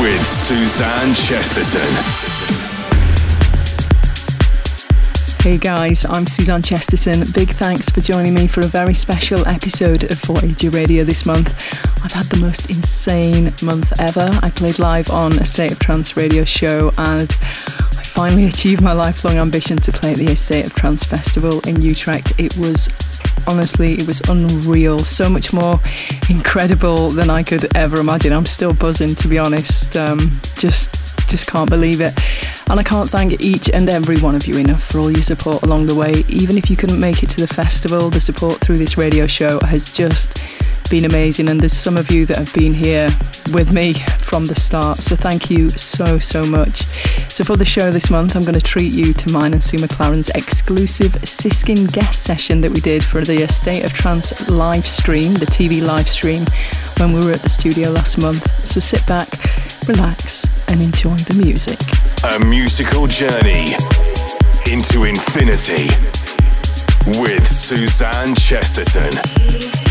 With Suzanne Chesterton. Hey guys, I'm Suzanne Chesterton. Big thanks for joining me for a very special episode of Voyager Radio this month. I've had the most insane month ever. I played live on a State of Trance radio show and I finally achieved my lifelong ambition to play at the State of Trance Festival in Utrecht. It was honestly, it was unreal. So much more incredible than I could ever imagine. I'm still buzzing, to be honest. Um, just, just can't believe it. And I can't thank each and every one of you enough for all your support along the way. Even if you couldn't make it to the festival, the support through this radio show has just been amazing. And there's some of you that have been here with me from the start. So thank you so, so much. So for the show this month, I'm going to treat you to mine and Sue McLaren's exclusive Siskin guest session that we did for the State of Trance live stream, the TV live stream, when we were at the studio last month. So sit back, relax, and enjoy the music. A musical journey into infinity with Suzanne Chesterton.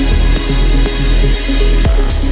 Thank you.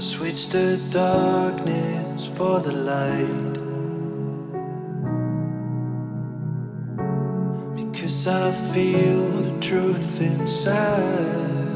I switched the darkness for the light. Because I feel the truth inside.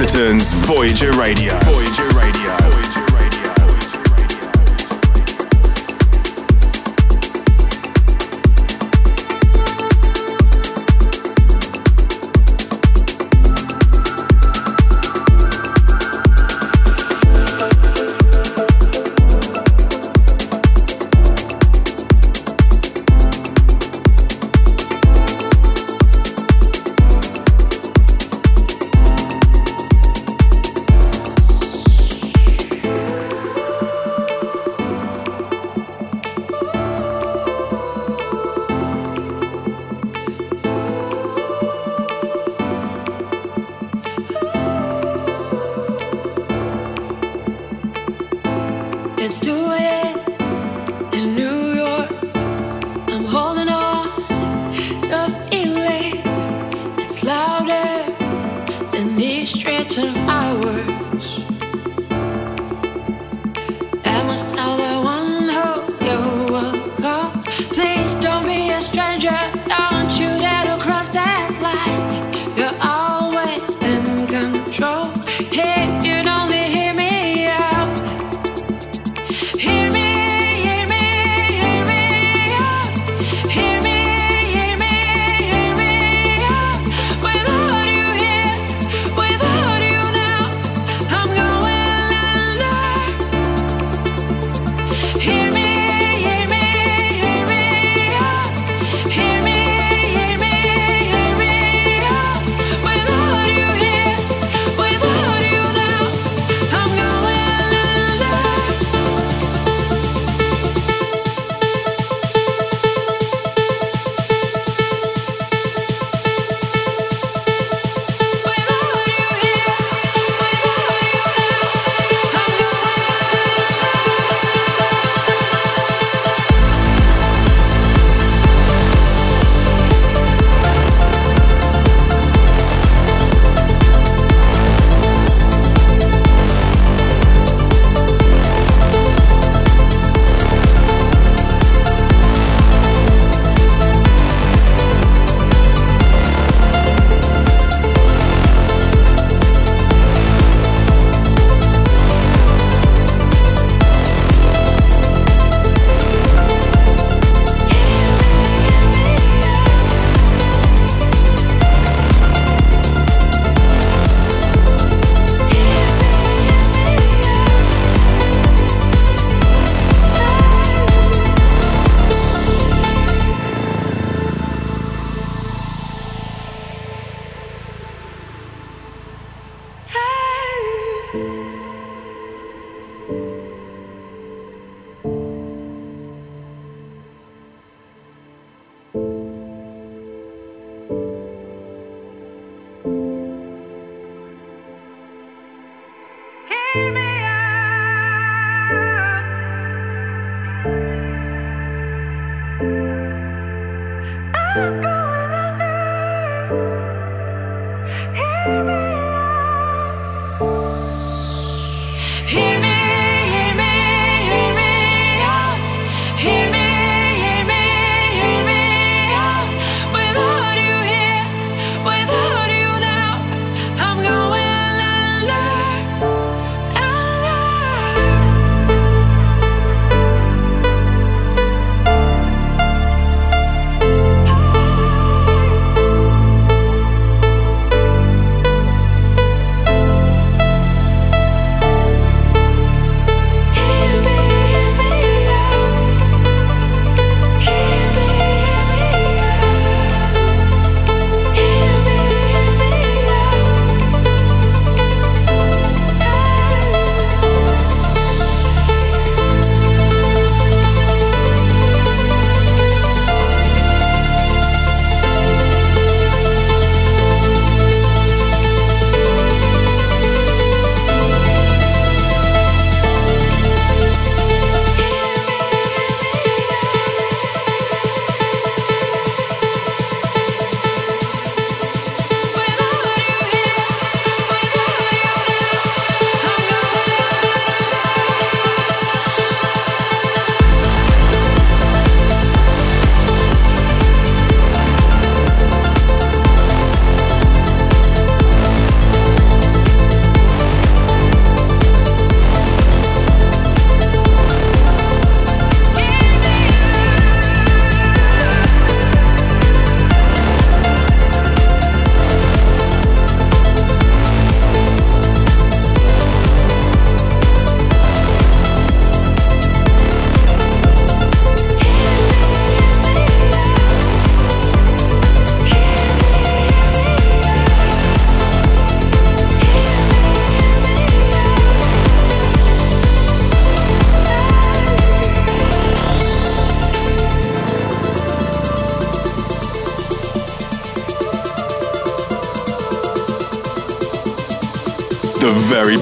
Chesterton's Voyager Radio. Voyager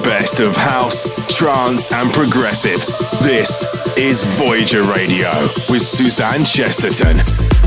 best of house, trance, and progressive. This is Voyager Radio with Suzanne Chesterton.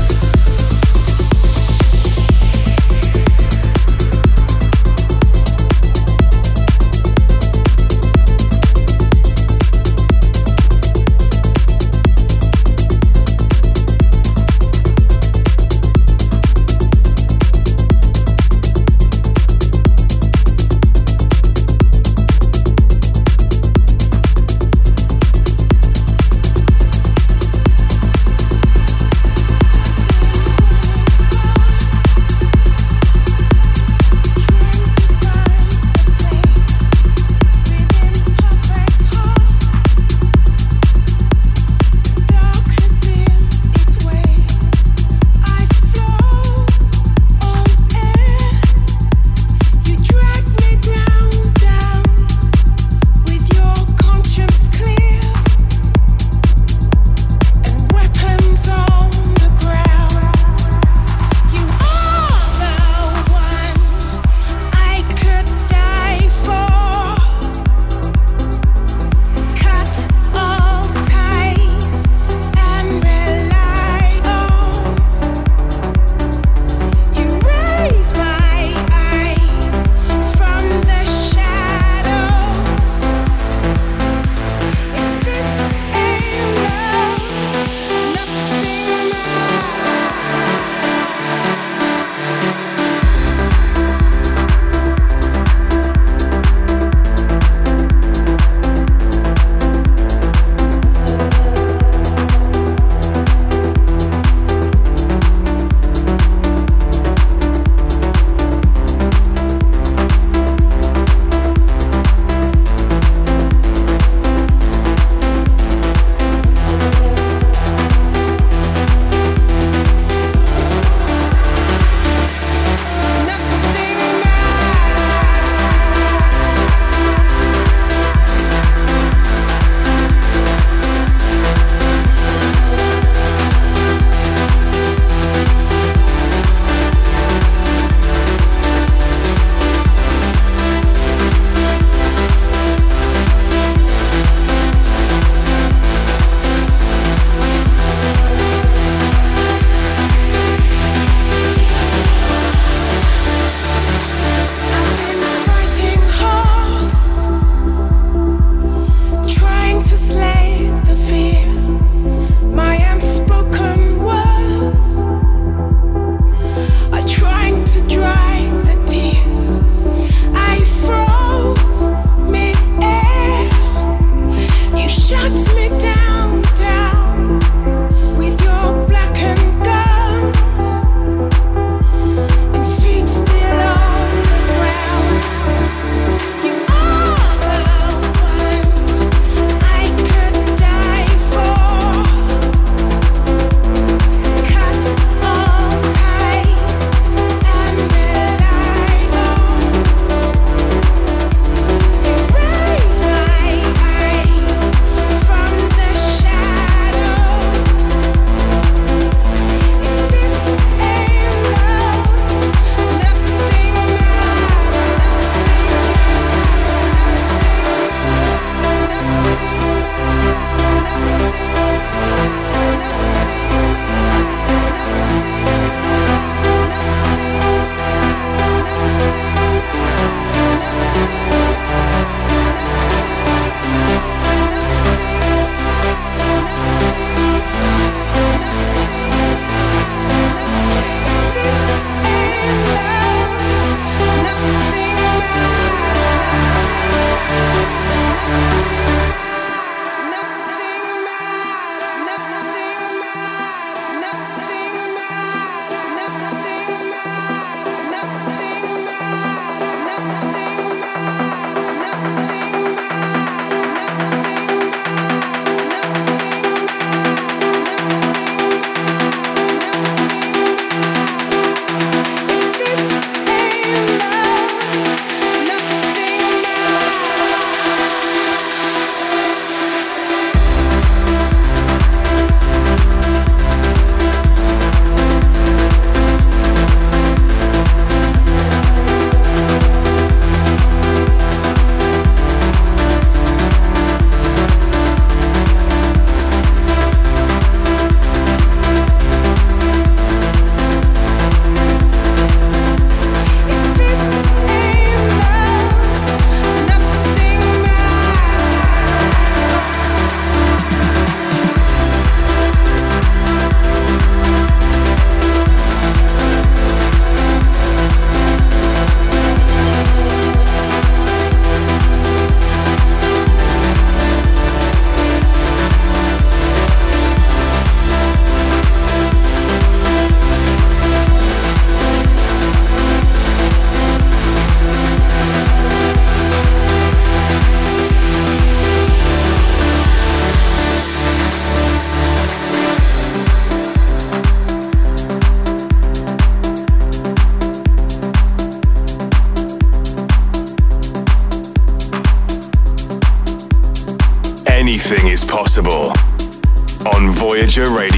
On Voyager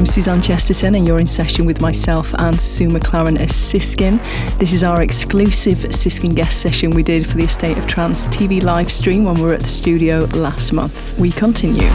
Radio. Suzanne Chesterton, and you're in session with myself and Sue McLaren as Siskin. This is our exclusive Siskin guest session we did for the A State of Trance TV live stream when we were at the studio last month. We continue.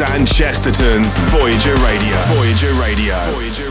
Suzanne Chesterton's Voyager Radio. Voyager Radio. Voyager Radio.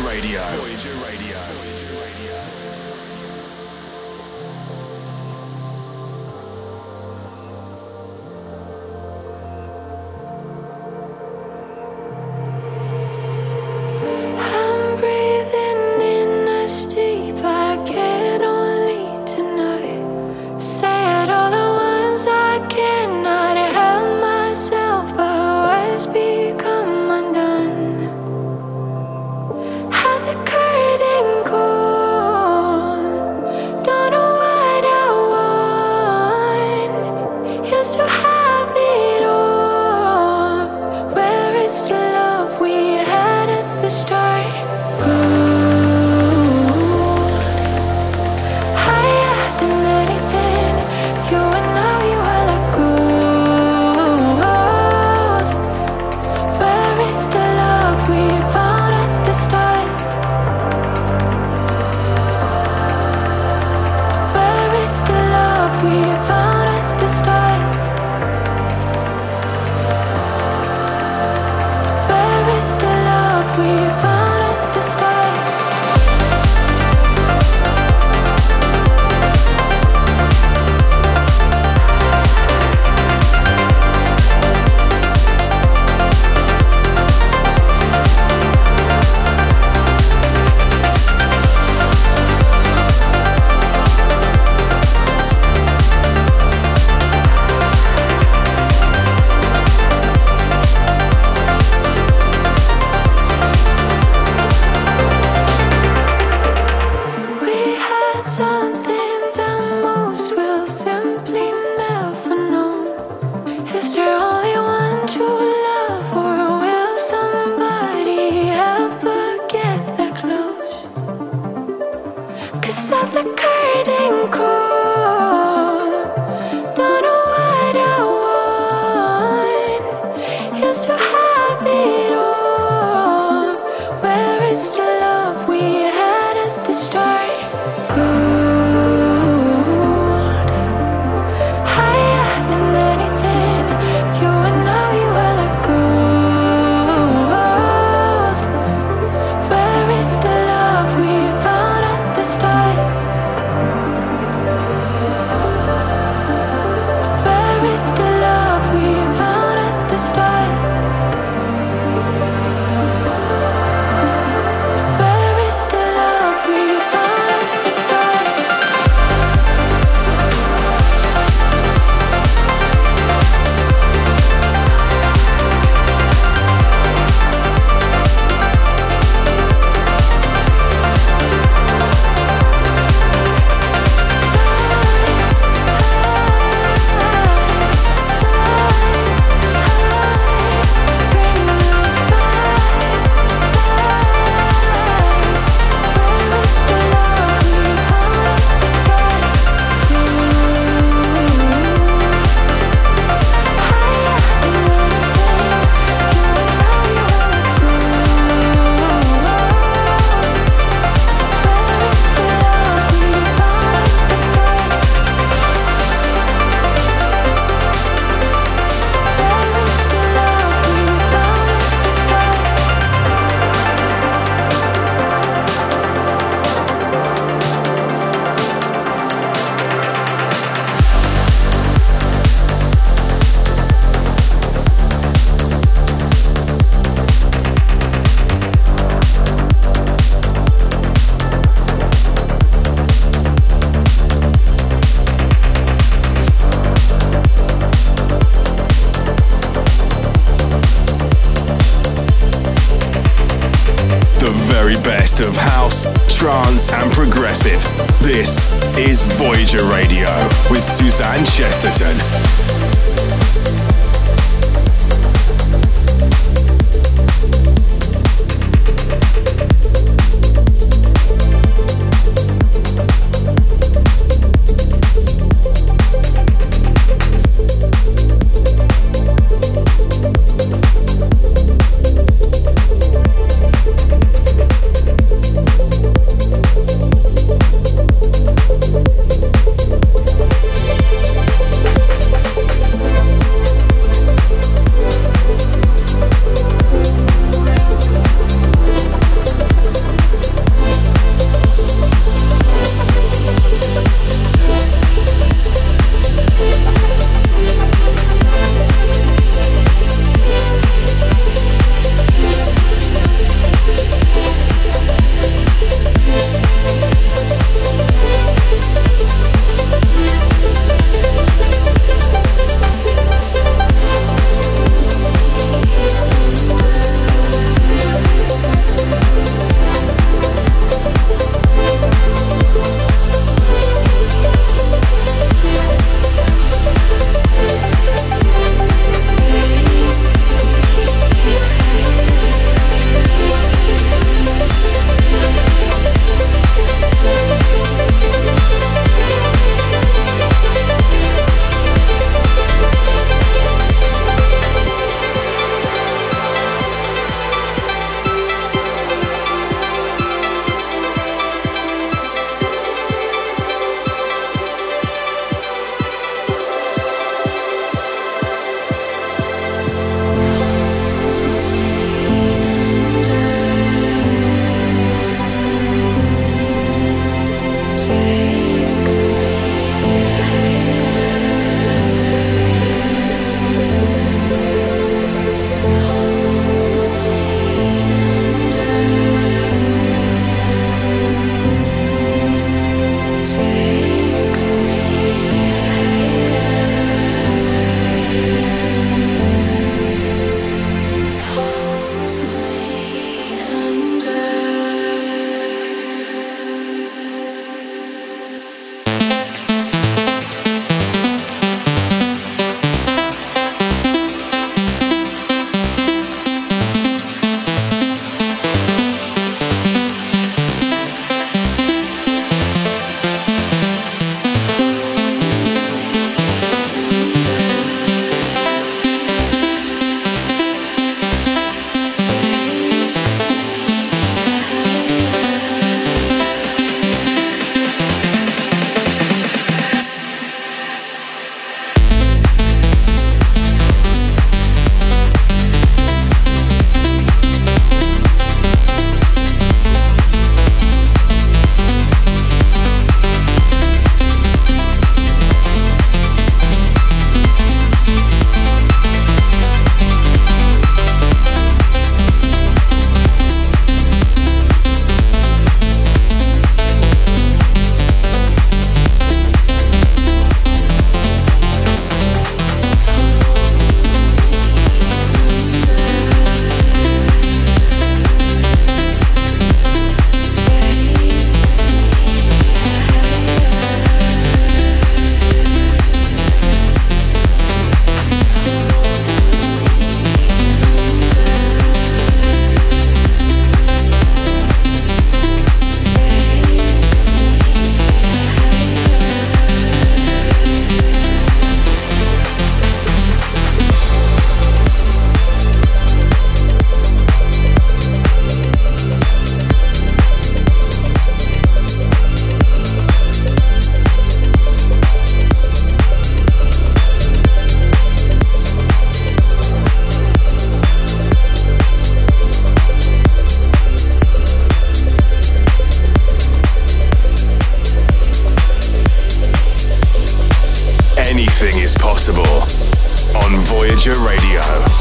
Voyager Radio.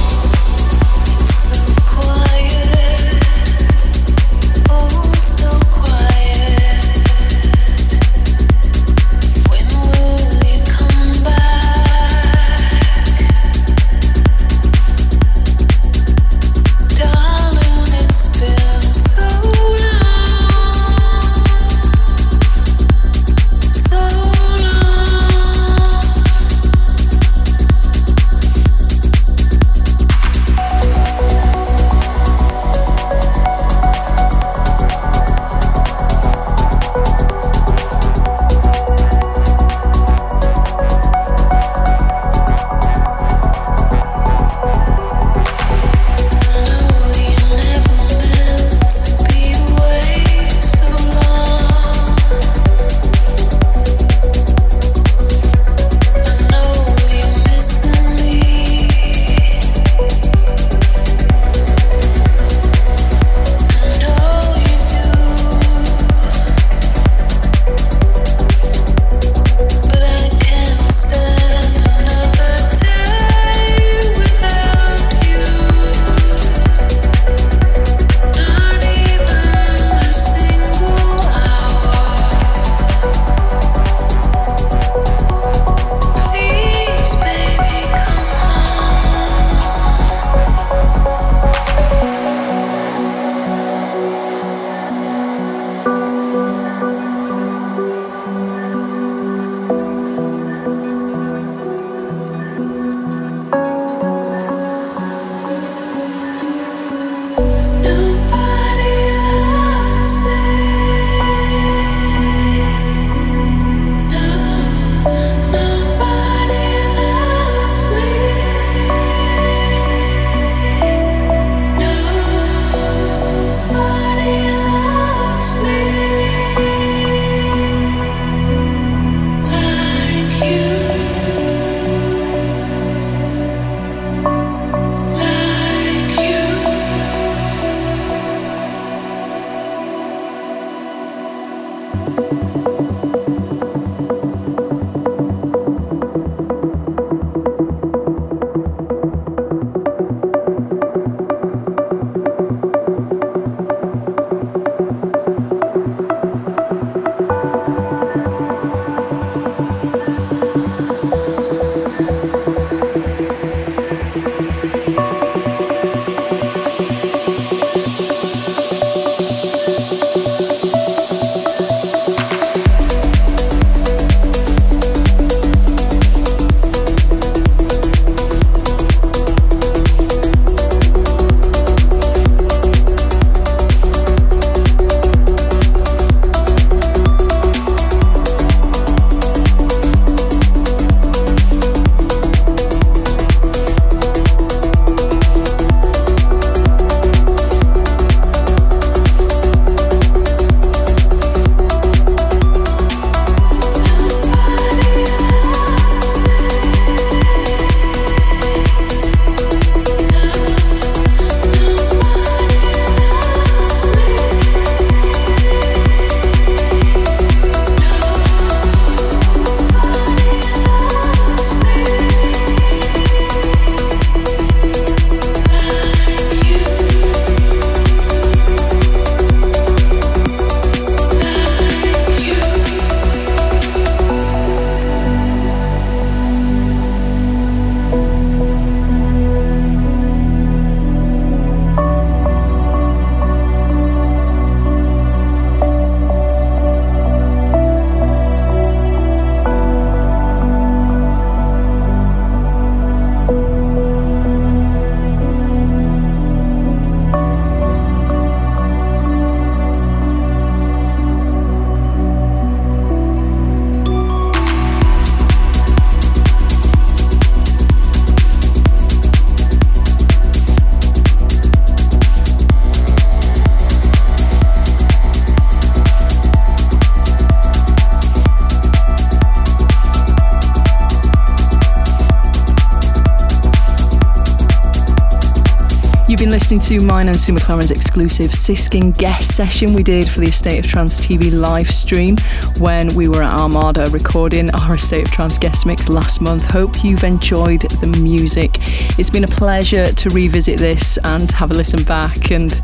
Listening to mine and Sue McLaren's exclusive Siskin guest session we did for the A State of Trance TV live stream when we were at Armada recording our A State of Trance guest mix last month. Hope you've enjoyed the music. It's been a pleasure to revisit this and have a listen back and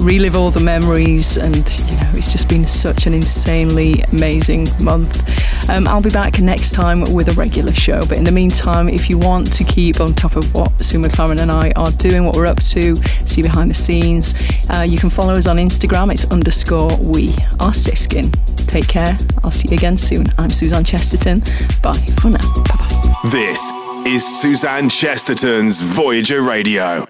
relive all the memories. And, you know, it's just been such an insanely amazing month. Um, I'll be back next time with a regular show. But in the meantime, if you want to keep on top of what Sue McLaren and I are doing, what we're up to, see behind the scenes, uh, you can follow us on Instagram. It's underscore we are Siskin. Take care. I'll see you again soon. I'm Suzanne Chesterton. Bye for now. Bye bye. This is Suzanne Chesterton's Voyager Radio.